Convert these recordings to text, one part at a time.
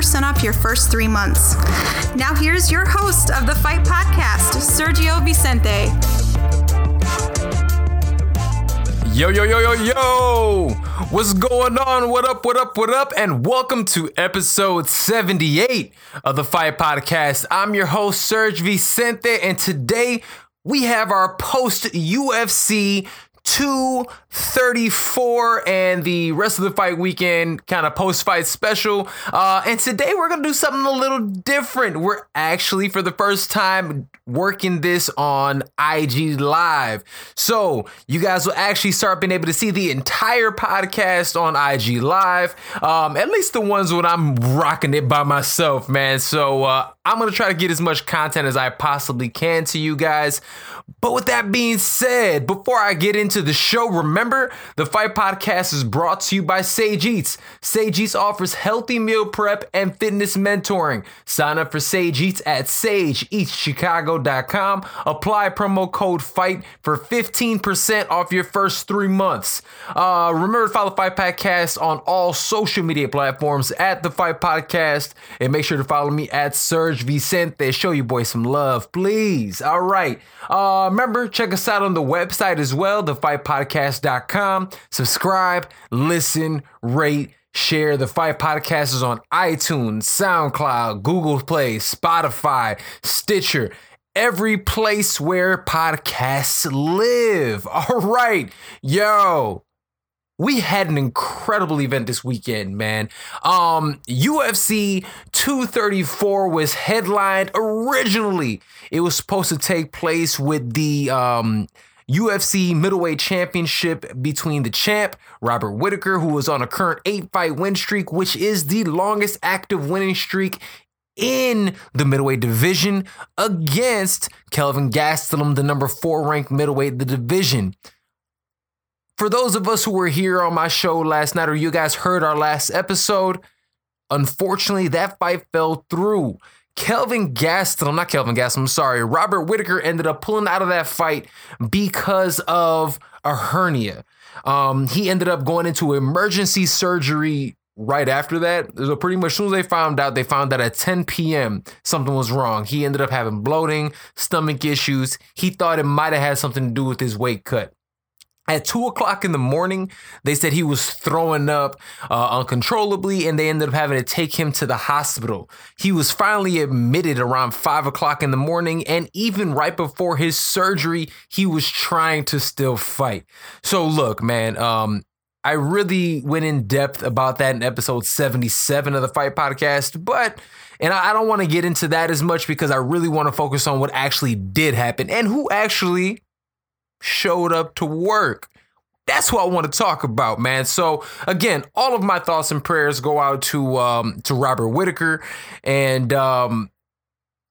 off your first three months. Now, here's your host of the Fight Podcast, Sergio Vicente. Yo, yo, yo, yo, yo! What's going on? What up, what up, what up? And welcome to episode 78 of the Fight Podcast. I'm your host, Serge Vicente, and today we have our post UFC 234 and the rest of the fight weekend kind of post fight special. Uh, and today we're going to do something a little different. We're actually, for the first time, working this on IG Live. So you guys will actually start being able to see the entire podcast on IG Live, um, at least the ones when I'm rocking it by myself, man. So uh, I'm going to try to get as much content as I possibly can to you guys. But with that being said, before I get into the show, remember the Fight Podcast is brought to you by Sage Eats. Sage Eats offers healthy meal prep and fitness mentoring. Sign up for Sage Eats at sageeatschicago.com. Apply promo code FIGHT for 15% off your first three months. Uh, remember to follow Fight Podcast on all social media platforms at the Fight Podcast. And make sure to follow me at Serge Vicente. Show you boys some love, please. All right. Uh, remember, check us out on the website as well, thefightpodcast.com. Subscribe, listen, rate, share. The Fight Podcast is on iTunes, SoundCloud, Google Play, Spotify, Stitcher, every place where podcasts live. All right, yo we had an incredible event this weekend, man. Um, UFC 234 was headlined originally. It was supposed to take place with the um, UFC middleweight championship between the champ, Robert Whitaker, who was on a current eight fight win streak, which is the longest active winning streak in the middleweight division, against Kelvin Gastelum, the number four ranked middleweight the division for those of us who were here on my show last night, or you guys heard our last episode, unfortunately, that fight fell through. Kelvin Gastelum, not Kelvin Gastelum, I'm sorry, Robert Whitaker ended up pulling out of that fight because of a hernia. Um, he ended up going into emergency surgery right after that. So pretty much as soon as they found out, they found that at 10 p.m. something was wrong. He ended up having bloating, stomach issues. He thought it might have had something to do with his weight cut. At two o'clock in the morning, they said he was throwing up uh, uncontrollably, and they ended up having to take him to the hospital. He was finally admitted around five o'clock in the morning, and even right before his surgery, he was trying to still fight. So, look, man, um, I really went in depth about that in episode 77 of the Fight Podcast, but and I don't want to get into that as much because I really want to focus on what actually did happen and who actually showed up to work. That's what I want to talk about, man. So again, all of my thoughts and prayers go out to um, to Robert Whitaker, and um,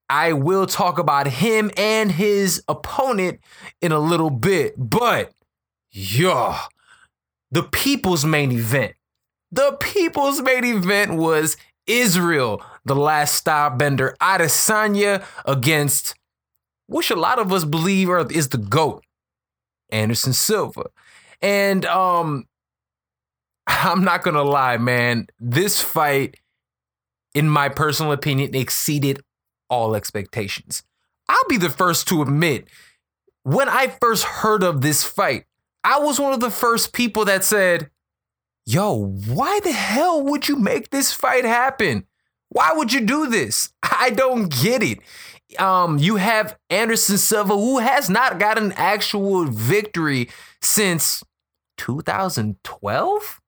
I will talk about him and his opponent in a little bit. But yeah, the people's main event, the people's main event was Israel, the last style bender, Adesanya against which a lot of us believe is the GOAT. Anderson Silva. And um I'm not to lie, man, this fight in my personal opinion exceeded all expectations. I'll be the first to admit when I first heard of this fight, I was one of the first people that said, "Yo, why the hell would you make this fight happen? Why would you do this? I don't get it um, you have Anderson Silva, who has not got an actual victory since 2012.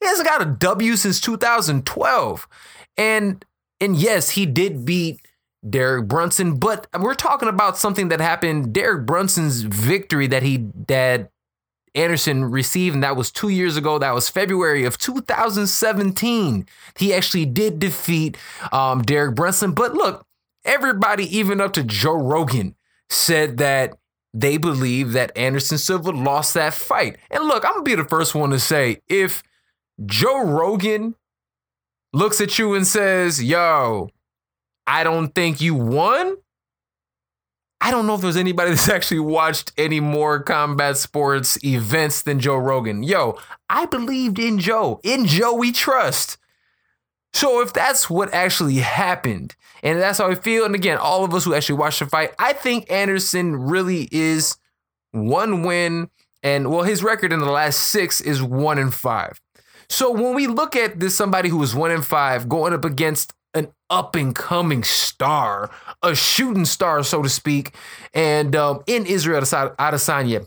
He hasn't got a W since 2012. And And yes, he did beat Derek Brunson, but we're talking about something that happened. Derek Brunson's victory that he that Anderson received, and that was two years ago. That was February of 2017. He actually did defeat um, Derek Brunson. But look, everybody, even up to Joe Rogan, said that they believe that Anderson Silva lost that fight. And look, I'm gonna be the first one to say if Joe Rogan looks at you and says, Yo, I don't think you won. I don't know if there's anybody that's actually watched any more combat sports events than Joe Rogan. Yo, I believed in Joe. In Joe, we trust. So if that's what actually happened, and that's how I feel, and again, all of us who actually watched the fight, I think Anderson really is one win, and well, his record in the last six is one and five. So when we look at this, somebody who is one in five going up against an up and coming star, a shooting star, so to speak, and um, in Israel Adesanya,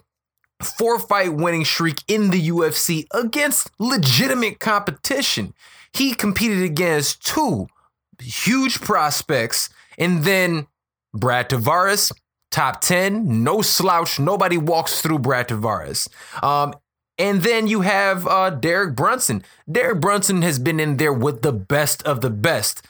four fight winning streak in the UFC against legitimate competition. He competed against two huge prospects, and then Brad Tavares, top 10, no slouch. Nobody walks through Brad Tavares. Um, and then you have uh, Derek Brunson. Derek Brunson has been in there with the best of the best.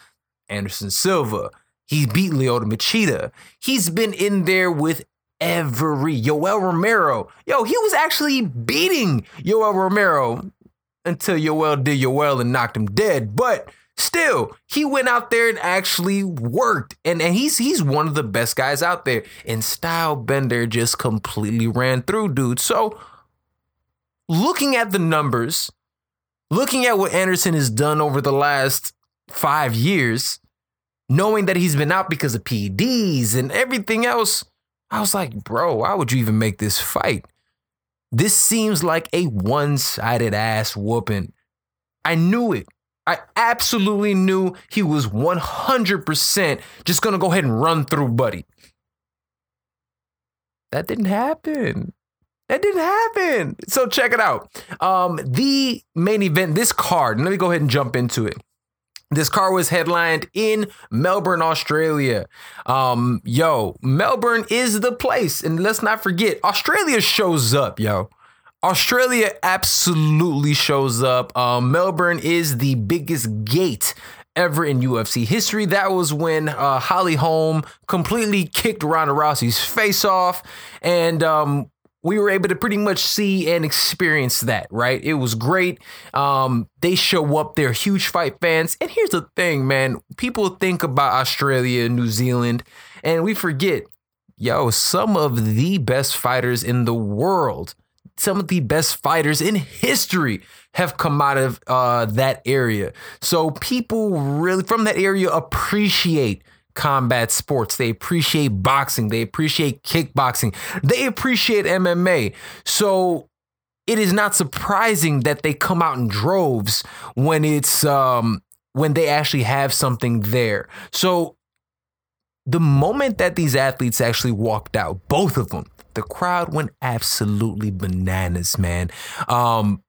Anderson Silva. He beat Lyoto Machida. He's been in there with every Yoel Romero. Yo, he was actually beating Yoel Romero until Yoel did Yoel and knocked him dead. But still, he went out there and actually worked. And, and he's he's one of the best guys out there. And Style Bender just completely ran through dude. So looking at the numbers, looking at what Anderson has done over the last five years, knowing that he's been out because of PEDs and everything else, I was like, bro, why would you even make this fight? This seems like a one sided ass whooping. I knew it. I absolutely knew he was 100% just going to go ahead and run through Buddy. That didn't happen. That didn't happen. So check it out. Um, the main event, this card, let me go ahead and jump into it. This car was headlined in Melbourne, Australia. Um, yo, Melbourne is the place. And let's not forget, Australia shows up, yo. Australia absolutely shows up. Um, Melbourne is the biggest gate ever in UFC history. That was when uh, Holly Holm completely kicked Ronda Rousey's face off. And um, we were able to pretty much see and experience that, right? It was great. Um, they show up, they're huge fight fans. And here's the thing, man people think about Australia, New Zealand, and we forget, yo, some of the best fighters in the world, some of the best fighters in history have come out of uh, that area. So people really from that area appreciate combat sports. They appreciate boxing. They appreciate kickboxing. They appreciate MMA. So it is not surprising that they come out in droves when it's um when they actually have something there. So the moment that these athletes actually walked out, both of them, the crowd went absolutely bananas, man. Um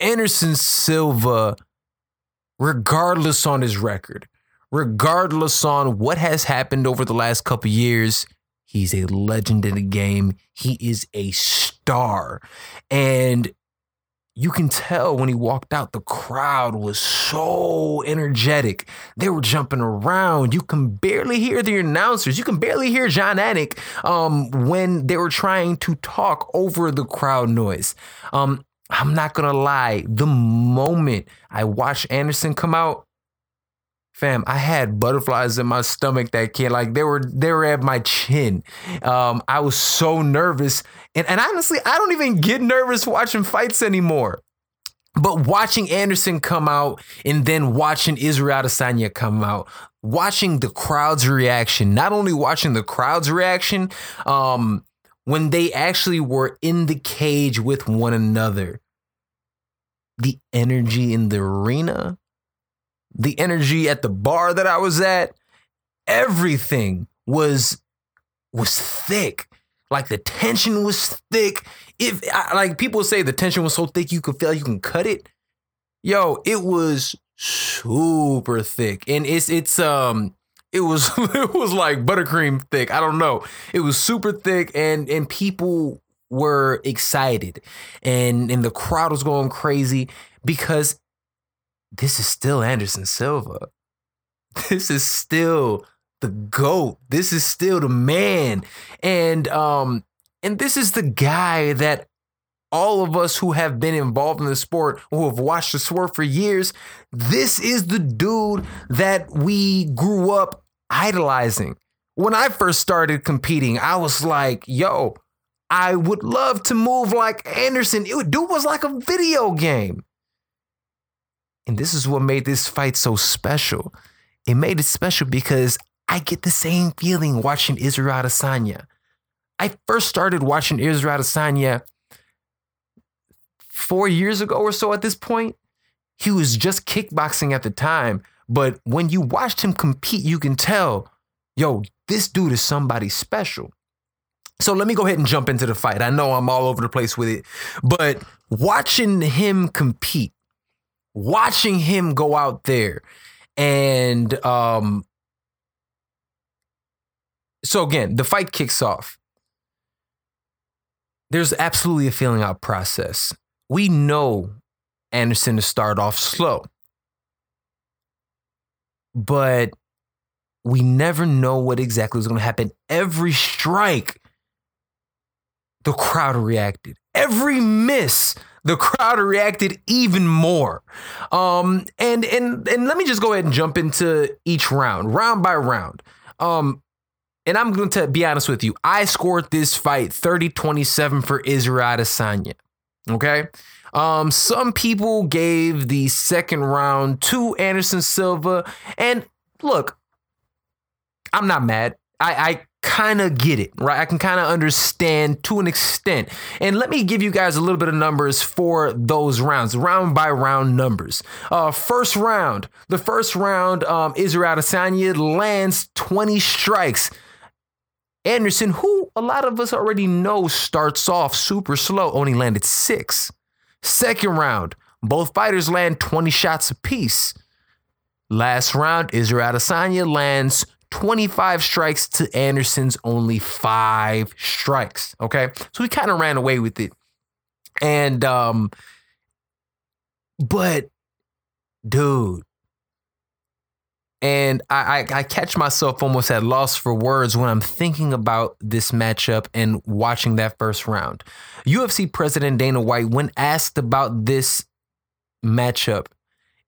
Anderson Silva regardless on his record, regardless on what has happened over the last couple years, he's a legend in the game. He is a star. And you can tell when he walked out, the crowd was so energetic. They were jumping around. You can barely hear the announcers. You can barely hear Jon Anik um, when they were trying to talk over the crowd noise. Um, I'm not gonna lie. The moment I watched Anderson come out, fam, I had butterflies in my stomach that can't like they were they were at my chin. Um, I was so nervous. And and honestly, I don't even get nervous watching fights anymore. But watching Anderson come out and then watching Israel Adesanya come out, watching the crowd's reaction, not only watching the crowd's reaction, um, when they actually were in the cage with one another, the energy in the arena the energy at the bar that I was at, everything was was thick. Like the tension was thick. If like people say the tension was so thick you could feel you can cut it. Yo, it was super thick. And it's it's um it was it was like buttercream thick. I don't know. It was super thick and and people were excited and and the crowd was going crazy because this is still Anderson Silva. This is still the GOAT. This is still the man. And um and this is the guy that all of us who have been involved in the sport, who have watched the sport for years, this is the dude that we grew up idolizing. When I first started competing, I was like, yo, I would love to move like Anderson. It, dude was like a video game. And this is what made this fight so special. It made it special because I get the same feeling watching Israel Adesanya. I first started watching Israel Adesanya four years ago or so at this point. He was just kickboxing at the time. But when you watched him compete, you can tell, yo, this dude is somebody special. So let me go ahead and jump into the fight. I know I'm all over the place with it, but watching him compete, watching him go out there and um so again, the fight kicks off. There's absolutely a feeling out process. We know Anderson to start off slow. But we never know what exactly is going to happen. Every strike, the crowd reacted. Every miss, the crowd reacted even more. Um, and and and let me just go ahead and jump into each round, round by round. Um, and I'm going to be honest with you. I scored this fight 30-27 for Israel Adesanya. Okay. Um, some people gave the second round to Anderson Silva. And look, I'm not mad. I, I kind of get it, right? I can kind of understand to an extent. And let me give you guys a little bit of numbers for those rounds, round by round numbers. Uh, first round, the first round, um, Israel Adesanya lands 20 strikes. Anderson, who a lot of us already know starts off super slow, only landed six. Second round, both fighters land 20 shots apiece. Last round, Israel Adesanya lands 25 strikes to Anderson's only five strikes. Okay. So he kind of ran away with it. And, um, but dude, and I, I, I catch myself almost at loss for words when I'm thinking about this matchup and watching that first round. UFC President Dana White, when asked about this matchup,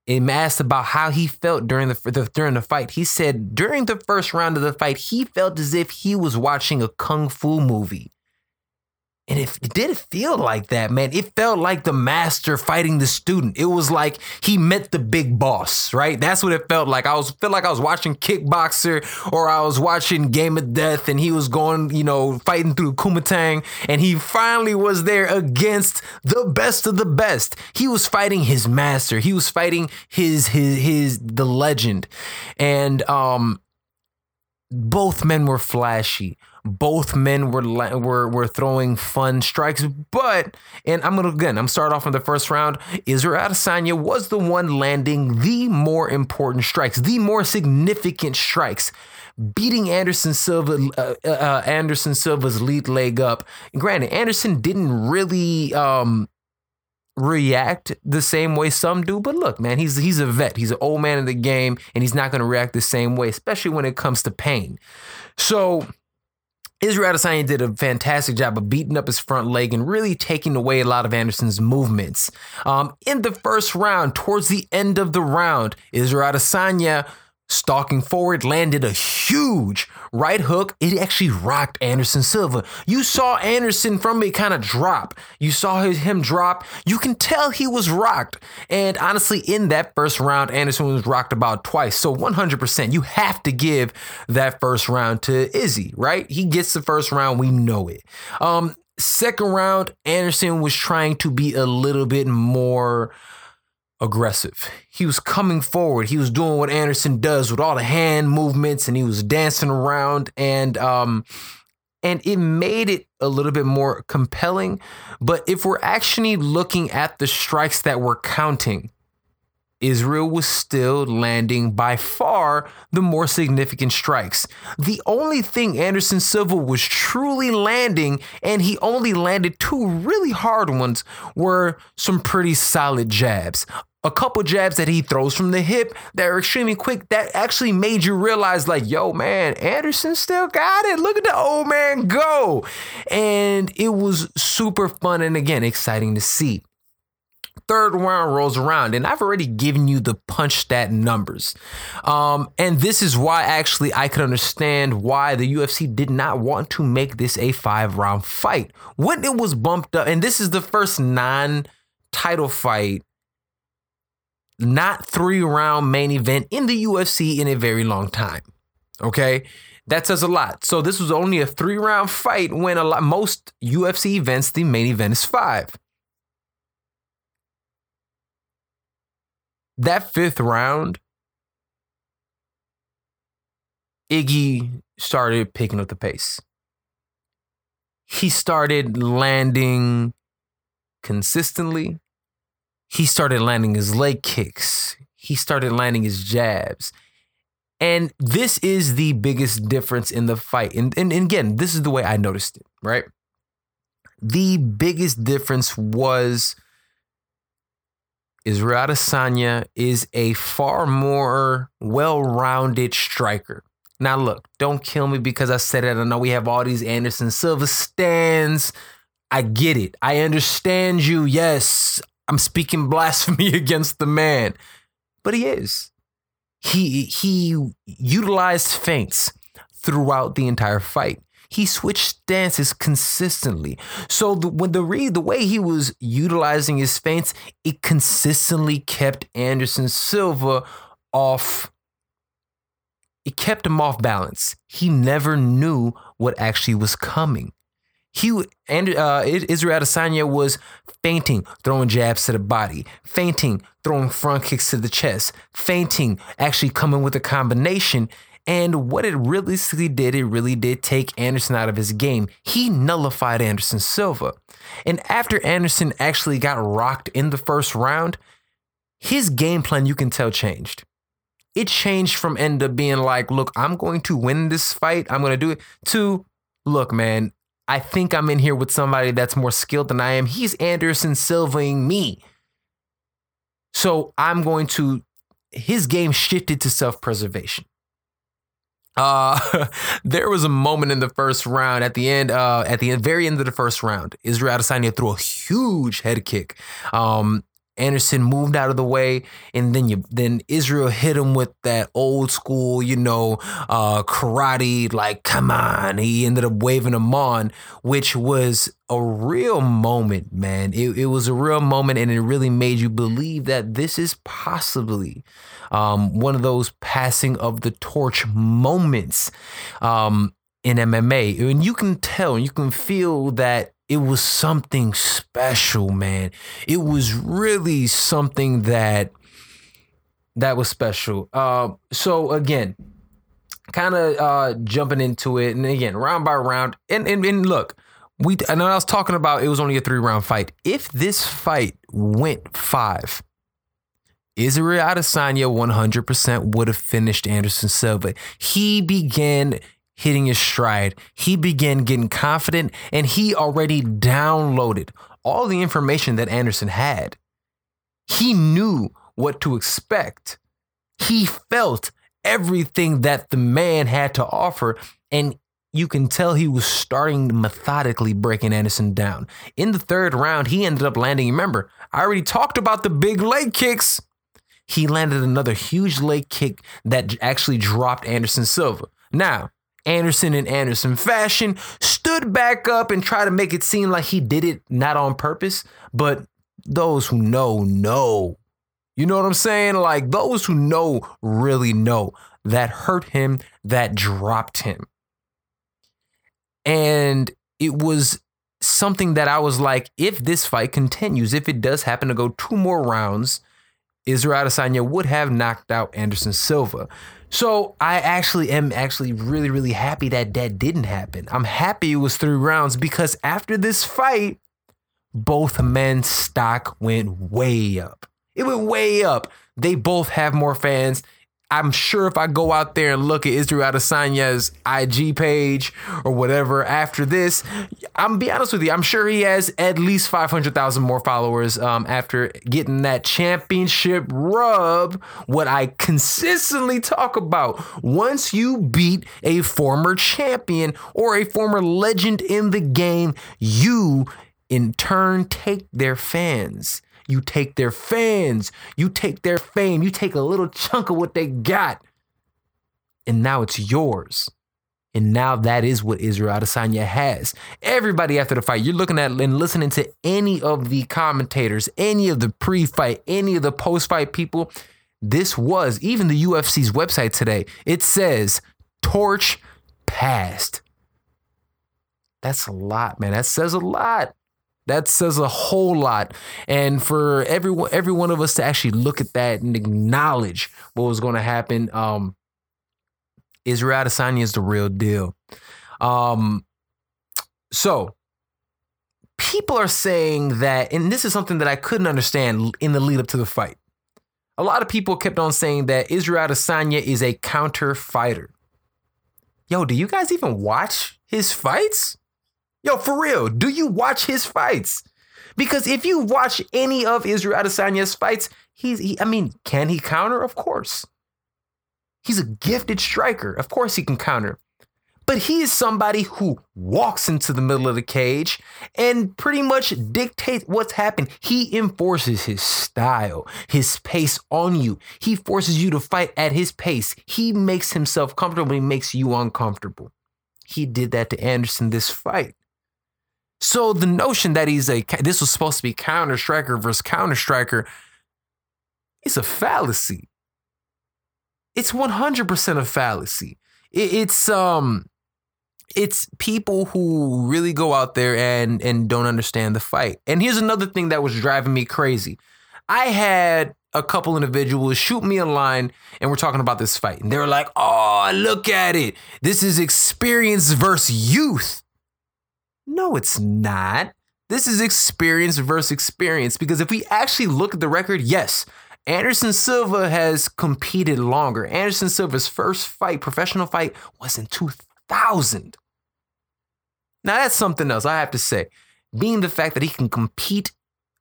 and asked about how he felt during the, the, during the fight. He said during the first round of the fight, he felt as if he was watching a kung fu movie. And it, did feel like that, man. It felt like the master fighting the student. It was like he met the big boss, right? That's what it felt like. I was felt like I was watching Kickboxer or I was watching Game of Death and he was going, you know, fighting through Kuomintang and he finally was there against the best of the best. He was fighting his master. He was fighting his his his the legend. And um both men were flashy both men were were were throwing fun strikes, but and I'm gonna again I'm start off in the first round. Israel Adesanya was the one landing the more important strikes, the more significant strikes beating Anderson Silva, uh, uh, Anderson Silva's lead leg up. Granted, Anderson didn't really um, react the same way some do, but look, man, he's he's a vet. He's an old man in the game, and he's not going to react the same way, especially when it comes to pain. So Israel Adesanya did a fantastic job of beating up his front leg and really taking away a lot of Anderson's movements. Um, in the first round, towards the end of the round, Israel Adesanya Stalking forward, landed a huge right hook. It actually rocked Anderson Silva. You saw Anderson from it kind of drop. You saw him drop. You can tell he was rocked. And honestly, in that first round, Anderson was rocked about twice. So 100%, you have to give that first round to Izzy, right? He gets the first round. We know it. Um, second round, Anderson was trying to be a little bit more aggressive. He was coming forward. He was doing what Anderson does with all the hand movements and he was dancing around and um and it made it a little bit more compelling. But if we're actually looking at the strikes that we're counting, Israel was still landing by far the more significant strikes. The only thing Anderson Silva was truly landing, and he only landed two really hard ones, were some pretty solid jabs. A couple jabs that he throws from the hip that are extremely quick that actually made you realize, like, yo, man, Anderson still got it. Look at the old man go. And it was super fun and again, exciting to see third round rolls around, and I've already given you the punch stat numbers. Um, and this is why actually I could understand why the UFC did not want to make this a five round fight. When it was bumped up, and this is the first non title fight, not three round main event in the UFC in a very long time. Okay. That says a lot. So this was only a three round fight when a lot most UFC events the main event is five. That fifth round, Iggy started picking up the pace. He started landing consistently. He started landing his leg kicks. He started landing his jabs. And this is the biggest difference in the fight. And, and, and again, this is the way I noticed it, right? The biggest difference was Israel Adesanya is a far more well-rounded striker. Now, look, don't kill me because I said it. I know we have all these Anderson Silva stands. I get it. I understand you. Yes, I'm speaking blasphemy against the man, but he is. He he utilized feints throughout the entire fight he switched stances consistently. So the, when the the way he was utilizing his feints, it consistently kept Anderson Silva off. It kept him off balance. He never knew what actually was coming. He and uh, Israel Adesanya was feinting, throwing jabs to the body, feinting, throwing front kicks to the chest, feinting, actually coming with a combination and what it really did, it really did take Anderson out of his game. He nullified Anderson Silva. And after Anderson actually got rocked in the first round, his game plan, you can tell, changed. It changed from end up being like, look, I'm going to win this fight. I'm going to do it, to look, man, I think I'm in here with somebody that's more skilled than I am. He's Anderson Silvaing me. So I'm going to, his game shifted to self preservation. Uh, there was a moment in the first round at the end, uh, at the very end of the first round, Israel Adesanya threw a huge head kick. Um, Anderson moved out of the way, and then you then Israel hit him with that old school, you know, uh, karate. Like, come on! He ended up waving him on, which was a real moment, man. It, it was a real moment, and it really made you believe that this is possibly um, one of those passing of the torch moments um, in MMA, and you can tell, you can feel that it was something special, man. It was really something that that was special. Uh, so again, kind of uh, jumping into it, and again, round by round, and and, and look, we know I was talking about it was only a three round fight. If this fight went five, Israel Adesanya 100% would have finished Anderson Silva. He began hitting his stride. He began getting confident and he already downloaded all the information that Anderson had. He knew what to expect. He felt everything that the man had to offer and you can tell he was starting methodically breaking Anderson down. In the third round, he ended up landing. Remember, I already talked about the big leg kicks. He landed another huge leg kick that actually dropped Anderson Silva. Now, Anderson in Anderson fashion, stood back up and tried to make it seem like he did it not on purpose. But those who know, know. You know what I'm saying? Like those who know really know that hurt him, that dropped him. And it was something that I was like, if this fight continues, if it does happen to go two more rounds, Israel Adesanya would have knocked out Anderson Silva. So I actually am actually really, really happy that that didn't happen. I'm happy it was three rounds because after this fight, both men's stock went way up. It went way up. They both have more fans. I'm sure if I go out there and look at Israel Adesanya's IG page or whatever after this, I'm be honest with you, I'm sure he has at least 500,000 more followers um, after getting that championship rub. What I consistently talk about once you beat a former champion or a former legend in the game, you in turn take their fans. You take their fans, you take their fame, you take a little chunk of what they got, and now it's yours. And now that is what Israel Adesanya has. Everybody after the fight, you're looking at and listening to any of the commentators, any of the pre-fight, any of the post-fight people. This was even the UFC's website today. It says torch passed. That's a lot, man. That says a lot. That says a whole lot. And for everyone, every one of us to actually look at that and acknowledge what was going to happen, um, Israel Adesanya is the real deal. Um, so people are saying that, and this is something that I couldn't understand in the lead up to the fight. A lot of people kept on saying that Israel Adesanya is a counter fighter. Yo, do you guys even watch his fights? Yo, for real, do you watch his fights? Because if you watch any of Israel Adesanya's fights, he's, he, I mean, can he counter? Of course. He's a gifted striker. Of course he can counter. But he is somebody who walks into the middle of the cage and pretty much dictates what's happening. He enforces his style, his pace on you. He forces you to fight at his pace. He makes himself comfortable. He makes you uncomfortable. He did that to Anderson this fight. So the notion that he's a this was supposed to be counter striker versus counter striker is a fallacy. It's 100% a fallacy. it's um it's people who really go out there and and don't understand the fight. And here's another thing that was driving me crazy. I had a couple individuals shoot me a line and we're talking about this fight. And they were like, oh, look at it. This is experience versus youth. No, it's not. This is experience versus experience because if we actually look at the record, yes, Anderson Silva has competed longer. Anderson Silva's first fight, professional fight, was in 2000. Now, that's something else I have to say. Being the fact that he can compete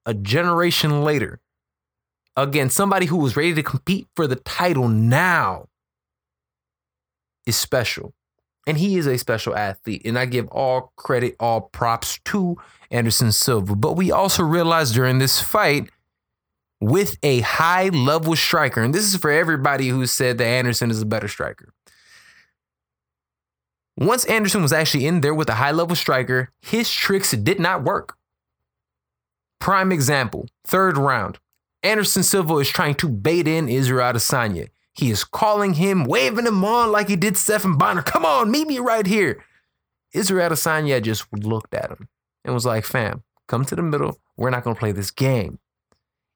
a generation later against somebody who was ready to compete for the title now is special. And he is a special athlete. And I give all credit, all props to Anderson Silva. But we also realized during this fight, with a high level striker, and this is for everybody who said that Anderson is a better striker. Once Anderson was actually in there with a high level striker, his tricks did not work. Prime example, third round. Anderson Silva is trying to bait in Israel Adesanya. He is calling him, waving him on like he did Stephan Bonnar. Come on, meet me right here. Israel Adesanya just looked at him and was like, fam, come to the middle. We're not going to play this game.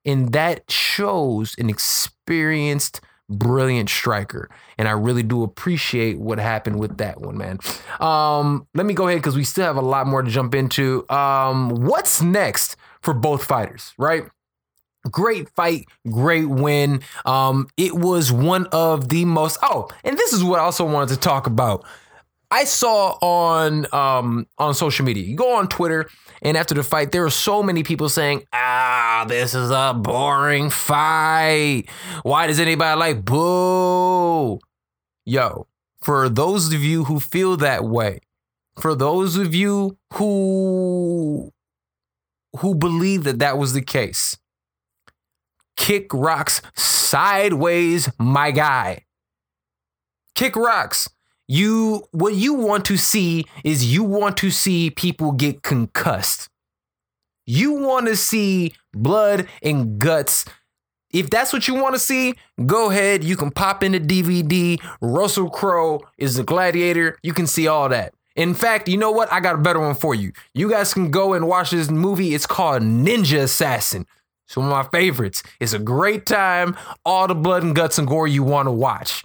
And that shows an experienced, brilliant striker. And I really do appreciate what happened with that one, man. Um, let me go ahead because we still have a lot more to jump into. Um, what's next for both fighters, right? Great fight, great win. Um, it was one of the most. Oh, and this is what I also wanted to talk about. I saw on um on social media. You go on Twitter, and after the fight, there were so many people saying, "Ah, this is a boring fight. Why does anybody like boo?" Yo, for those of you who feel that way, for those of you who who believe that that was the case, Kick rocks sideways, my guy. Kick rocks. You what you want to see is you want to see people get concussed. You want to see blood and guts. If that's what you want to see, go ahead. You can pop in the DVD. Russell Crowe is the gladiator. You can see all that. In fact, you know what? I got a better one for you. You guys can go and watch this movie. It's called Ninja Assassin. It's one of my favorites. It's a great time, all the blood and guts and gore you want to watch.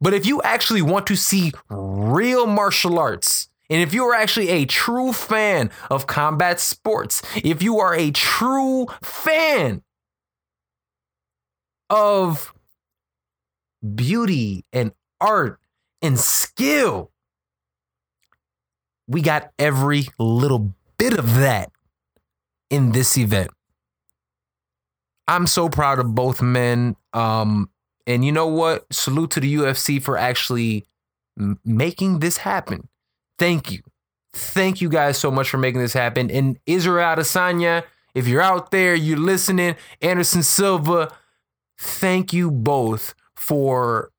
But if you actually want to see real martial arts, and if you are actually a true fan of combat sports, if you are a true fan of beauty and art and skill. We got every little bit of that in this event. I'm so proud of both men. Um, and you know what? Salute to the UFC for actually making this happen. Thank you. Thank you guys so much for making this happen. And Israel Adesanya, if you're out there, you're listening, Anderson Silva, thank you both for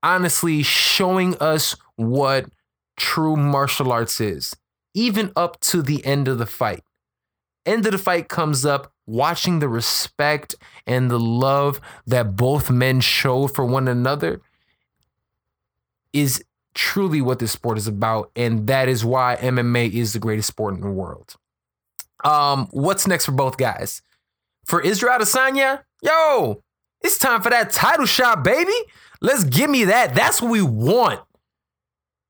honestly showing us what true martial arts is, even up to the end of the fight. End of the fight comes up, watching the respect and the love that both men show for one another is truly what this sport is about. And that is why MMA is the greatest sport in the world. Um, what's next for both guys? For Israel Adesanya, yo, it's time for that title shot, baby. Let's give me that. That's what we want.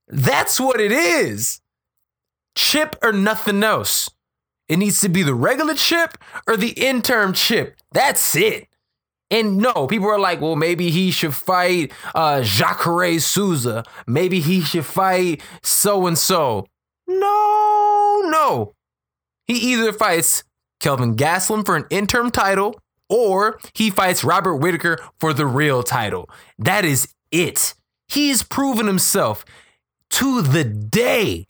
That's what it is. Chip or nothing else. It needs to be the regular chip or the interim chip. That's it. And no, people are like, well, maybe he should fight uh, Jacare Souza. Maybe he should fight so and so. No, no. He either fights Kelvin Gastelum for an interim title or he fights Robert Whitaker for the real title. That is it. He's proven himself to the day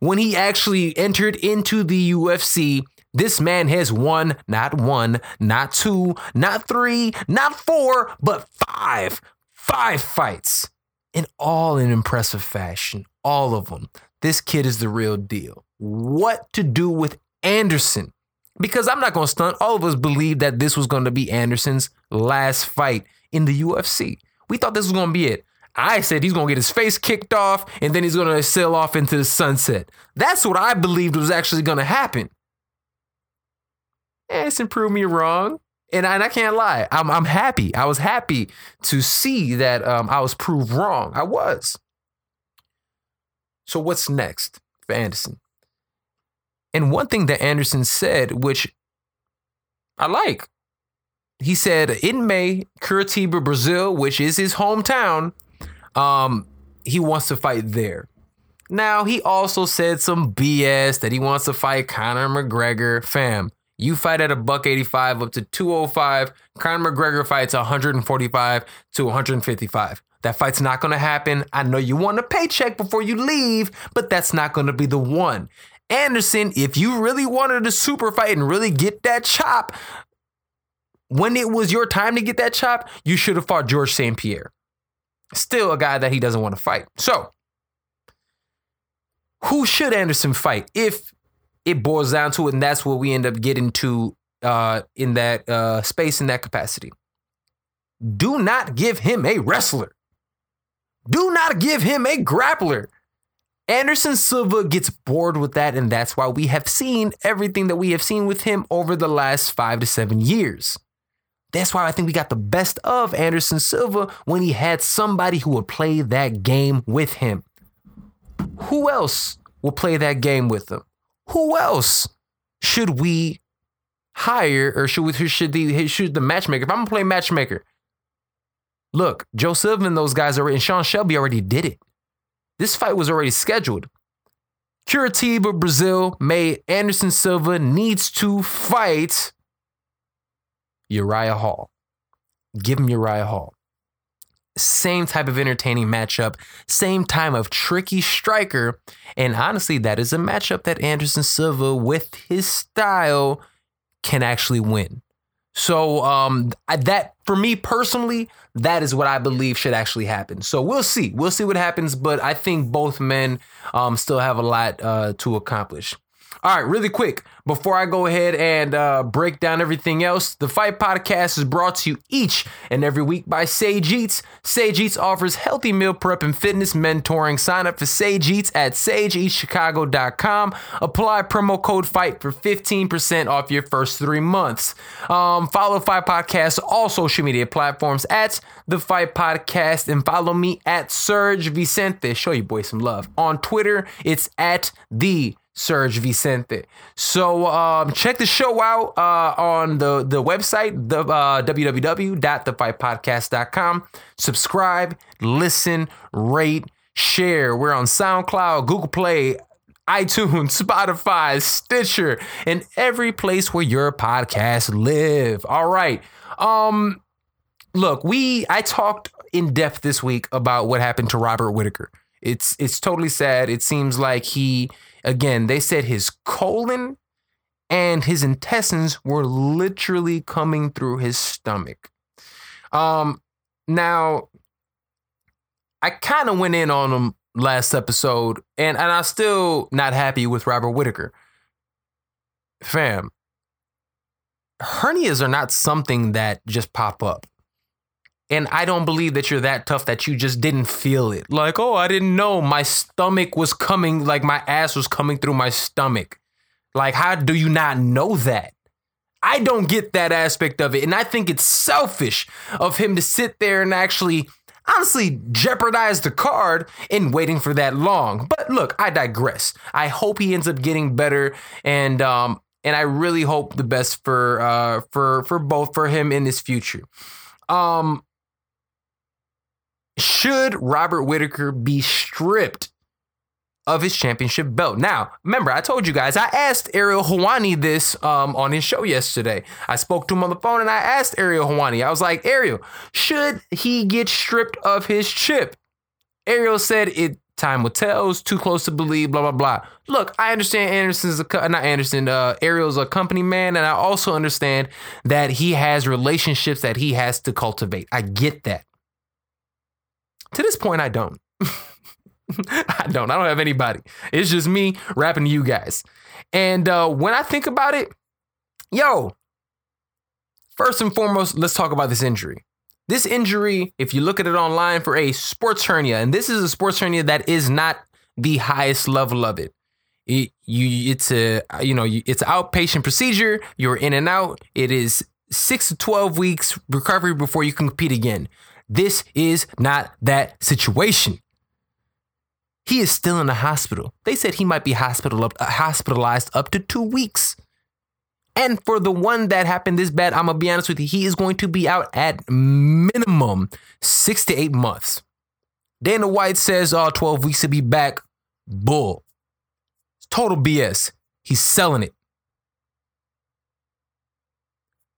when he actually entered into the UFC. This man has won not one, not two, not three, not four, but five, five fights, in all in impressive fashion. All of them. This kid is the real deal. What to do with Anderson? Because I'm not going to stunt. All of us believed that this was going to be Anderson's last fight in the UFC. We thought this was going to be it. I said he's going to get his face kicked off and then he's going to sail off into the sunset. That's what I believed was actually going to happen. Anderson proved me wrong. And I, and I can't lie. I'm, I'm happy. I was happy to see that um, I was proved wrong. I was. So, what's next for Anderson? And one thing that Anderson said, which I like, he said in May, Curitiba, Brazil, which is his hometown, um, he wants to fight there. Now, he also said some BS that he wants to fight Conor McGregor. Fam, you fight at a buck 85 up to 205. Conor McGregor fights 145 to 155. That fight's not going to happen. I know you want a paycheck before you leave, but that's not going to be the one. Anderson, if you really wanted a super fight and really get that chop, when it was your time to get that chop, you should have fought George St. Pierre. Still a guy that he doesn't want to fight. So, who should Anderson fight if it boils down to it? And that's what we end up getting to uh, in that uh, space, in that capacity. Do not give him a wrestler. Do not give him a grappler. Anderson Silva gets bored with that, and that's why we have seen everything that we have seen with him over the last five to seven years. That's why I think we got the best of Anderson Silva when he had somebody who would play that game with him. Who else will play that game with him? Who else should we hire or should we, should the should the matchmaker? If I'm gonna play matchmaker, look, Joe Silva and those guys already and Sean Shelby already did it. This fight was already scheduled. Curitiba, Brazil, May Anderson Silva needs to fight Uriah Hall. Give him Uriah Hall. Same type of entertaining matchup, same time of tricky striker. And honestly, that is a matchup that Anderson Silva, with his style, can actually win. So um, that for me personally, that is what I believe should actually happen. So we'll see. We'll see what happens. But I think both men um, still have a lot uh, to accomplish. All right, really quick, before I go ahead and uh, break down everything else, the Fight Podcast is brought to you each and every week by Sage Eats. Sage Eats offers healthy meal prep and fitness mentoring. Sign up for Sage Eats at sageeatschicago.com. Apply promo code FIGHT for 15% off your first three months. Um, follow Fight Podcast all social media platforms at the Fight Podcast and follow me at Serge Vicente. Show you boys some love. On Twitter, it's at the Serge Vicente. So um, check the show out uh, on the, the website, the, uh, www.thefightpodcast.com. Subscribe, listen, rate, share. We're on SoundCloud, Google Play, iTunes, Spotify, Stitcher, and every place where your podcasts live. All right. Um, look, we I talked in depth this week about what happened to Robert Whitaker. It's it's totally sad. It seems like he again, they said his colon and his intestines were literally coming through his stomach. Um now I kind of went in on him last episode and and I'm still not happy with Robert Whitaker. Fam, hernias are not something that just pop up. And I don't believe that you're that tough that you just didn't feel it. Like, oh, I didn't know my stomach was coming, like my ass was coming through my stomach. Like, how do you not know that? I don't get that aspect of it. And I think it's selfish of him to sit there and actually, honestly, jeopardize the card in waiting for that long. But look, I digress. I hope he ends up getting better. And, um, and I really hope the best for uh for for both for him in his future. Um should Robert Whitaker be stripped of his championship belt? Now, remember, I told you guys, I asked Ariel Helwani this um, on his show yesterday. I spoke to him on the phone and I asked Ariel Helwani, I was like, Ariel, should he get stripped of his chip? Ariel said it time will tell. It's too close to believe. Blah blah blah. Look, I understand Anderson's a not Anderson. Uh, Ariel's a company man, and I also understand that he has relationships that he has to cultivate. I get that. To this point, I don't. I don't. I don't have anybody. It's just me rapping to you guys. And uh, when I think about it, yo, first and foremost, let's talk about this injury. This injury, if you look at it online for a sports hernia, and this is a sports hernia that is not the highest level of it. it you, it's a, you know, it's an outpatient procedure. You're in and out. It is six to twelve weeks recovery before you can compete again. This is not that situation. He is still in the hospital. They said he might be hospital up, hospitalized up to two weeks. And for the one that happened this bad, I'm gonna be honest with you, he is going to be out at minimum six to eight months. Dana White says, oh, 12 weeks to be back. Bull. It's Total BS. He's selling it.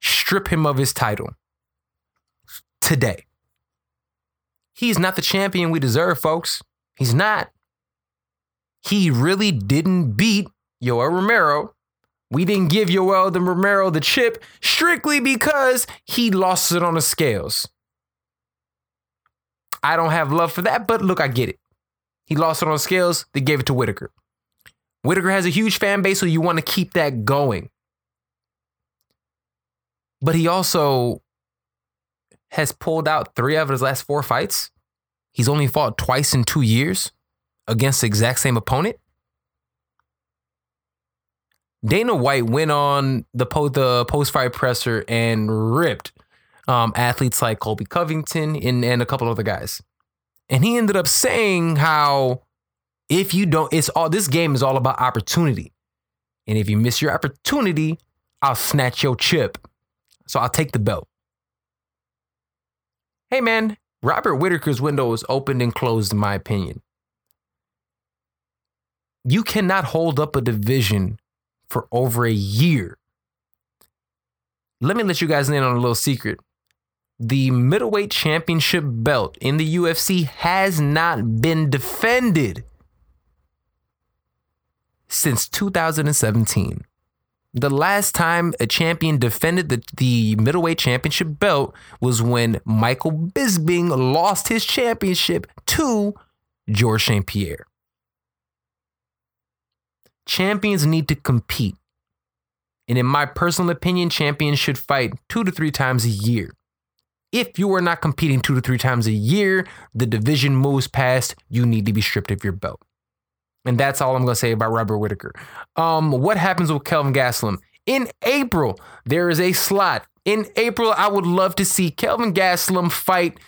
Strip him of his title today. He's not the champion we deserve, folks. He's not. He really didn't beat Yoel Romero. We didn't give Yoel the Romero the chip strictly because he lost it on the scales. I don't have love for that, but look, I get it. He lost it on the scales. They gave it to Whitaker. Whitaker has a huge fan base, so you want to keep that going. But he also has pulled out three of his last four fights. He's only fought twice in two years against the exact same opponent. Dana White went on the, po- the post fight presser and ripped um, athletes like Colby Covington and, and a couple other guys. And he ended up saying how if you don't, it's all this game is all about opportunity. And if you miss your opportunity, I'll snatch your chip. So I'll take the belt. Hey man, Robert Whitaker's window was opened and closed, in my opinion. You cannot hold up a division for over a year. Let me let you guys in on a little secret. The middleweight championship belt in the UFC has not been defended since 2017. The last time a champion defended the, the middleweight championship belt was when Michael Bisping lost his championship to George St. Pierre. Champions need to compete. And in my personal opinion, champions should fight two to three times a year. If you are not competing two to three times a year, the division moves past, you need to be stripped of your belt. And that's all I'm going to say about Robert Whitaker. Um, what happens with Kelvin Gastelum? In April, there is a slot. In April, I would love to see Kelvin Gastelum fight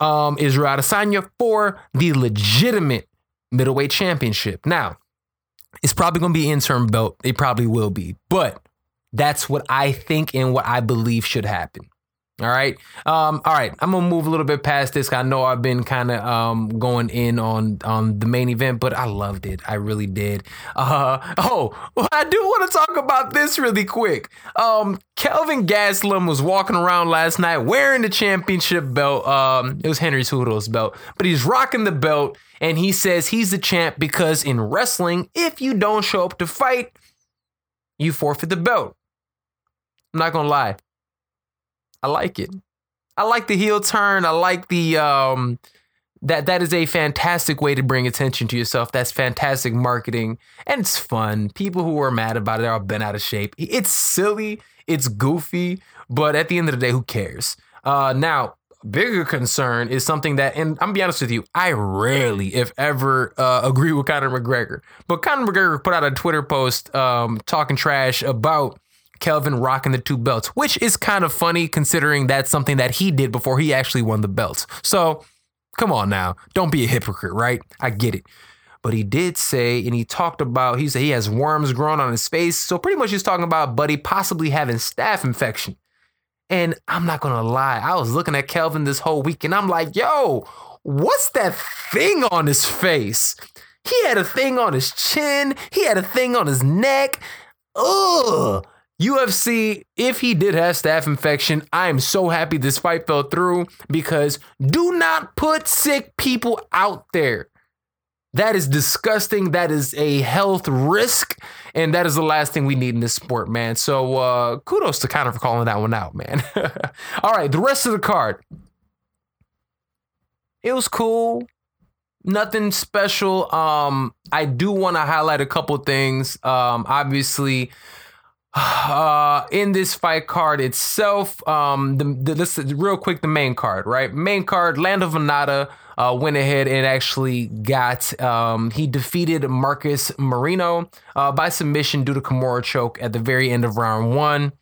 um, Israel Adesanya for the legitimate middleweight championship. Now, It's probably going to be interim belt. It probably will be, but that's what I think and what I believe should happen. All right. Um, all right. I'm gonna move a little bit past this. I know I've been kind of um, going in on on the main event, but I loved it. I really did. Uh, oh, I do want to talk about this really quick. Um, Kelvin Gastelum was walking around last night wearing the championship belt. Um, it was Henry Cejudo's belt, but he's rocking the belt, and he says he's the champ because in wrestling, if you don't show up to fight, you forfeit the belt. I'm not gonna lie. I like it. I like the heel turn. I like the um that that is a fantastic way to bring attention to yourself. That's fantastic marketing and it's fun. People who are mad about it are all bent out of shape. It's silly, it's goofy, but at the end of the day, who cares? Uh now, bigger concern is something that, and I'm gonna be honest with you, I rarely, if ever, uh, agree with Conor McGregor. But Conor McGregor put out a Twitter post um, talking trash about Kelvin rocking the two belts, which is kind of funny considering that's something that he did before he actually won the belts. So come on now, don't be a hypocrite, right? I get it. But he did say, and he talked about, he said he has worms growing on his face. So pretty much he's talking about Buddy possibly having staph infection. And I'm not gonna lie, I was looking at Kelvin this whole week and I'm like, yo, what's that thing on his face? He had a thing on his chin, he had a thing on his neck. Ugh. UFC, if he did have staph infection, I am so happy this fight fell through because do not put sick people out there. That is disgusting. That is a health risk. And that is the last thing we need in this sport, man. So uh, kudos to Conor for calling that one out, man. All right, the rest of the card. It was cool. Nothing special. Um, I do want to highlight a couple things. Um, obviously, uh, in this fight card itself, um, the, the this is real quick the main card, right? Main card, Lando Vannata uh, went ahead and actually got um, he defeated Marcos Mariano uh, by submission due to Kimura choke at the very end of round one.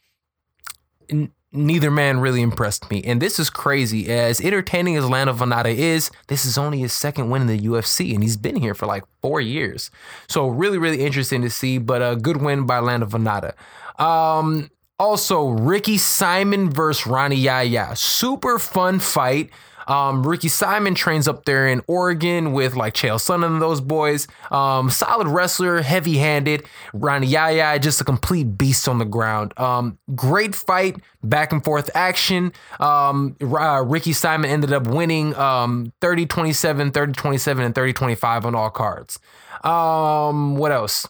Neither man really impressed me, and this is crazy. As entertaining as Lando Vannata is, this is only his second win in the UFC, and he's been here for like four years. So really, really interesting to see, but a good win by Lando Vannata. Um, also, Ricky Simon versus Rani Yahya. Super fun fight. Um, Ricky Simon trains up there in Oregon with like Chael Sonnen and those boys. Um, solid wrestler, heavy handed. Rani Yahya, just a complete beast on the ground. Um, great fight, back and forth action. Um, uh, Ricky Simon ended up winning um, 30 27, 30 27, and 30 25 on all cards. Um, what else?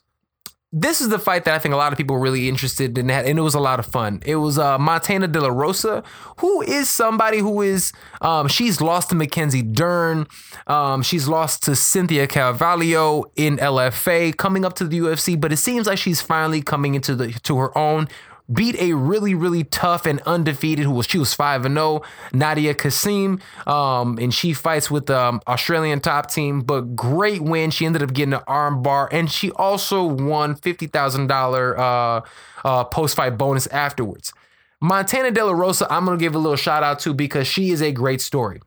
This is the fight that I think a lot of people were really interested in, and it was a lot of fun. It was uh, Montana De La Rosa, who is somebody who is um, she's lost to Mackenzie Dern, um, she's lost to Cynthia Calvillo in LFA, coming up to the UFC, but it seems like she's finally coming into the to her own beat a really really tough and undefeated who was she was 5 and 0 Nadia Kassem um and she fights with the um, Australian top team but great win. She ended up getting an arm bar and she also won $50,000 uh uh post fight bonus afterwards. Montana De La Rosa I'm going to give a little shout out to because she is a great story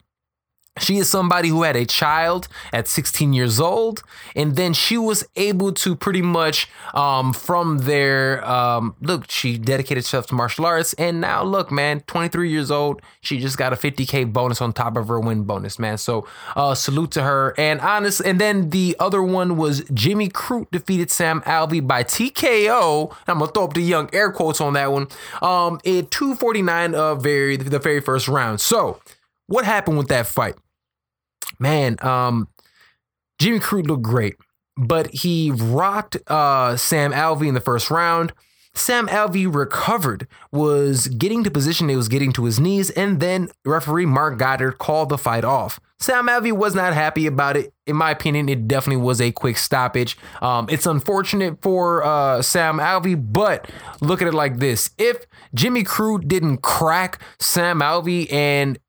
she is somebody who had a child at 16 years old, and then she was able to pretty much, um, from there, um, look, she dedicated herself to martial arts, and now look, man, 23 years old, she just got a 50k bonus on top of her win bonus, man. So, uh, salute to her. And honest, and then the other one was Jimmy Crute defeated Sam Alvey by TKO. I'm gonna throw up the young air quotes on that one. Um, at 249 of very the very first round. So, what happened with that fight? Man, um, Jimmy Crute looked great, but he rocked uh, Sam Alvey in the first round. Sam Alvey recovered, was getting to position, he was getting to his knees, and then referee Marc Goddard called the fight off. Sam Alvey was not happy about it. In my opinion, it definitely was a quick stoppage. Um, it's unfortunate for uh, Sam Alvey, but look at it like this: if Jimmy Crute didn't crack Sam Alvey and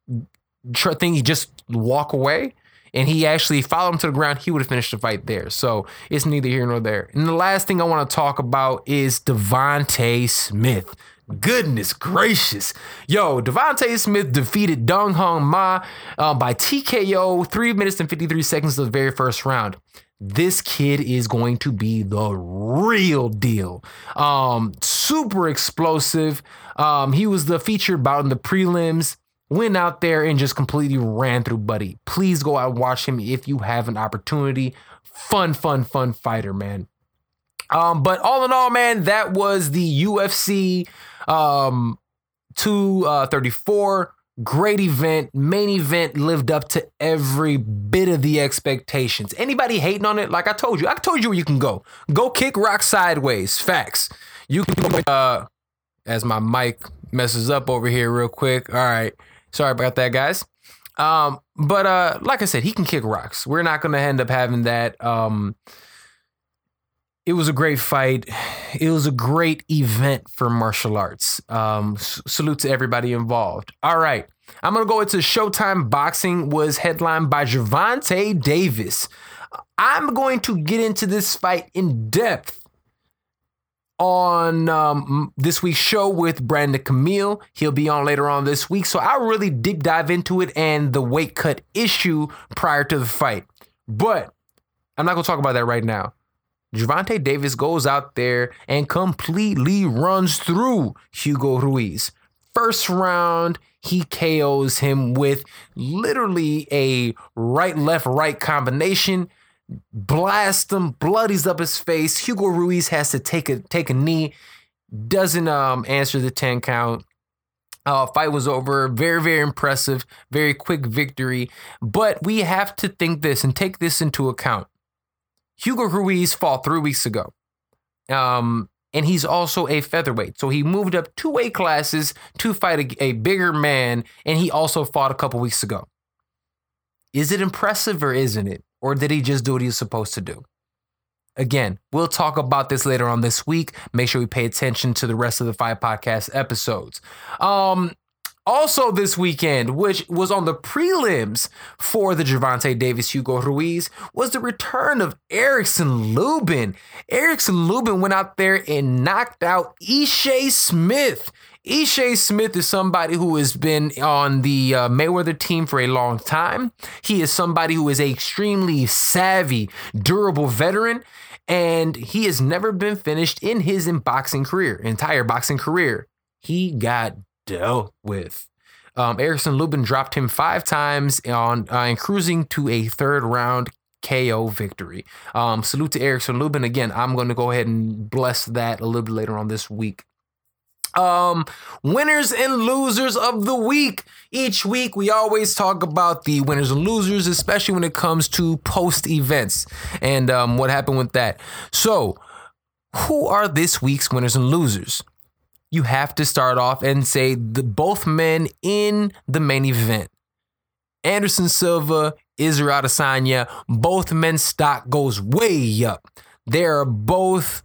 tr- think he just walk away, and he actually followed him to the ground, he would have finished the fight there. So it's neither here nor there. And the last thing I want to talk about is Devonte Smith. Goodness gracious. Yo, Devonte Smith defeated Dong Hyun Ma uh, by TKO, 3 minutes and 53 seconds of the very first round. this kid is going to be the real deal. Um, super explosive. Um, he was the featured bout in the prelims. Went out there and just completely ran through Buddy. Please go out and watch him if you have an opportunity. Fun, fun, fun fighter, man. Um, but all in all, man, that was the UFC um 234 uh, great event. Main event lived up to every bit of the expectations. Anybody hating on it? Like i told you i told you where you can go. Go kick rock sideways. Facts. You can go uh as my mic messes up over here real quick. All right sorry about that guys um but uh like i said he can kick rocks we're not gonna end up having that um it was a great fight. It was a great event for martial arts. Um, salute to everybody involved. All right, I'm gonna go into Showtime Boxing was headlined by Gervonta Davis. I'm going to get into this fight in depth on um, this week's show with Brandon Camille. He'll be on later on this week, so I'll really deep dive into it and the weight cut issue prior to the fight. But I'm not gonna talk about that right now. Gervonta Davis goes out there and completely runs through Hugo Ruiz. First round, he KOs him with literally a right left right combination. Blast him, bloodies up his face. Hugo Ruiz has to take a take a knee. Doesn't um answer the 10 count. Uh, fight was over. Very, very impressive. Very quick victory. But we have to think this and take this into account. Hugo Ruiz fought three weeks ago. Um, and he's also a featherweight. So he moved up two weight classes to fight a, a bigger man, and he also fought a couple weeks ago. Is it impressive or isn't it? Or did he just do what he was supposed to do? Again, we'll talk about this later on this week. Make sure we pay attention to the rest of the five podcast episodes. Um, also, this weekend, which was on the prelims for the Gervonta Davis Hugo Ruiz, was the return of Erickson Lubin. Erickson Lubin went out there and knocked out Ishe Smith. Ishe Smith is somebody who has been on the uh, Mayweather team for a long time. He is somebody who is an extremely savvy, durable veteran, and he has never been finished in his boxing career, entire boxing career. He got dealt with. Um, Erickson Lubin dropped him five times on uh, and cruising to a third round KO victory. Um, salute to Erickson Lubin. Again, I'm going to go ahead and bless that a little bit later on this week. Um, winners and losers of the week. Each week, we always talk about the winners and losers, especially when it comes to post events and um, what happened with that. So, who are this week's winners and losers? you have to start off and say the both men in the main event. Anderson Silva, Israel Adesanya, both men's stock goes way up. They're both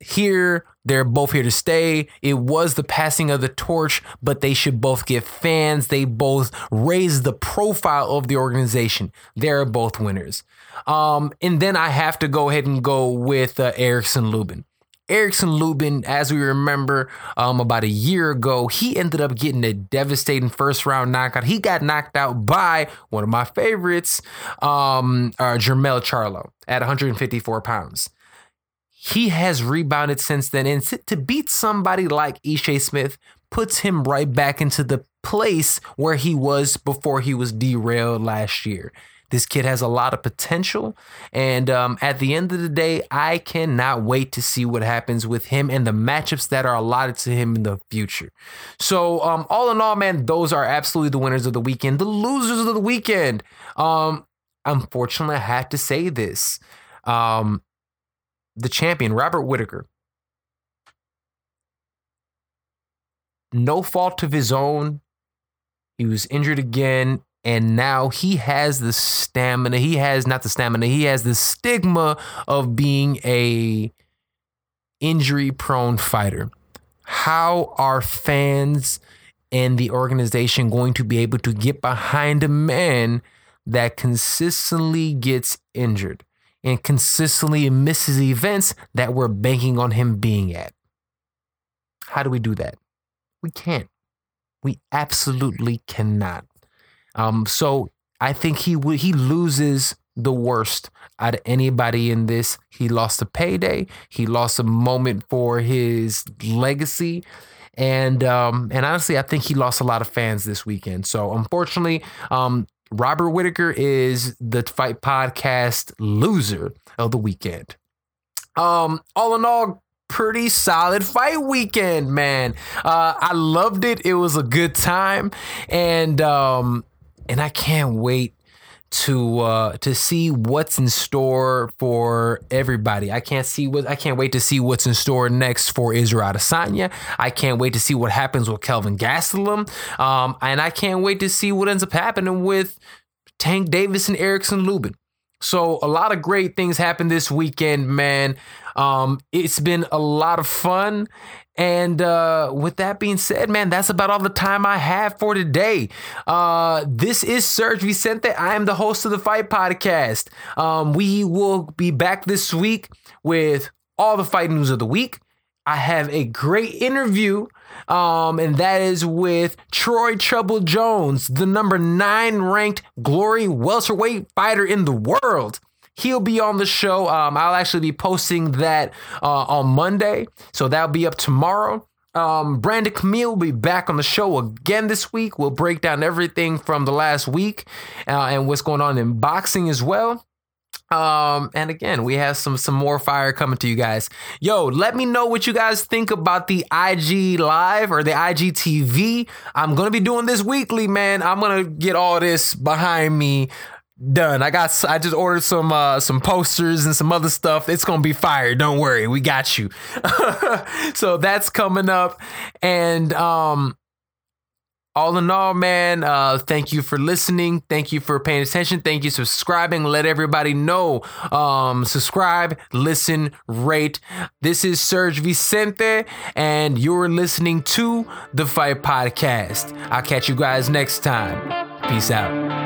here. They're both here to stay. It was the passing of the torch, but they should both get fans. They both raise the profile of the organization. They're both winners. Um, and then I have to go ahead and go with uh, Erickson Lubin. Erickson Lubin, as we remember, um, about a year ago, he ended up getting a devastating first round knockout. He got knocked out by one of my favorites, um, uh, Jermell Charlo at 154 pounds. He has rebounded since then, and to beat somebody like Ishe Smith puts him right back into the place where he was before he was derailed last year. This kid has a lot of potential. And um, at the end of the day, I cannot wait to see what happens with him and the matchups that are allotted to him in the future. So, um, all in all, man, those are absolutely the winners of the weekend. The losers of the weekend. Um, unfortunately, I have to say this. Um, the champion, Robert Whitaker. No fault of his own. He was injured again and now he has the stamina he has not the stamina he has the stigma of being a injury prone fighter how are fans and the organization going to be able to get behind a man that consistently gets injured and consistently misses events that we're banking on him being at how do we do that we can't we absolutely cannot um, so I think he he loses the worst out of anybody in this. He lost a payday. He lost a moment for his legacy. And um, and honestly, I think he lost a lot of fans this weekend. So unfortunately, um, Robert Whitaker is the Fight Podcast loser of the weekend. Um, all in all, pretty solid fight weekend, man. Uh, I loved it. It was a good time, and um, and I can't wait to uh to see what's in store for everybody. I can't see what I can't wait to see what's in store next for Israel Adesanya. I can't wait to see what happens with Kelvin Gastelum. Um, and I can't wait to see what ends up happening with Tank Davis and Erickson Lubin. So a lot of great things happened this weekend, man. Um, it's been a lot of fun. And uh, with that being said, man, that's about all the time I have for today. Uh, this is Serge Vicente. I am the host of the Fight Podcast. Um, we will be back this week with all the fight news of the week. I have a great interview, um, and that is with Troy Trouble Jones, the number nine ranked glory welterweight fighter in the world. He'll be on the show. Um, I'll actually be posting that uh, on Monday, so that'll be up tomorrow. Um, Brandon Camille will be back on the show again this week. We'll break down everything from the last week uh, and what's going on in boxing as well. Um, and again, we have some some more fire coming to you guys. Yo, let me know what you guys think about the IG live or the IGTV. I'm gonna be doing this weekly, man. I'm gonna get all this behind me done. I got I just ordered some uh some posters and some other stuff. It's going to be fire. Don't worry. We got you. so that's coming up and um all in all, man, uh, thank you for listening. Thank you for paying attention. Thank you subscribing. Let everybody know. Um, subscribe, listen, rate. This is Serge Vicente, and you're listening to the Fight Podcast. I'll catch you guys next time. Peace out.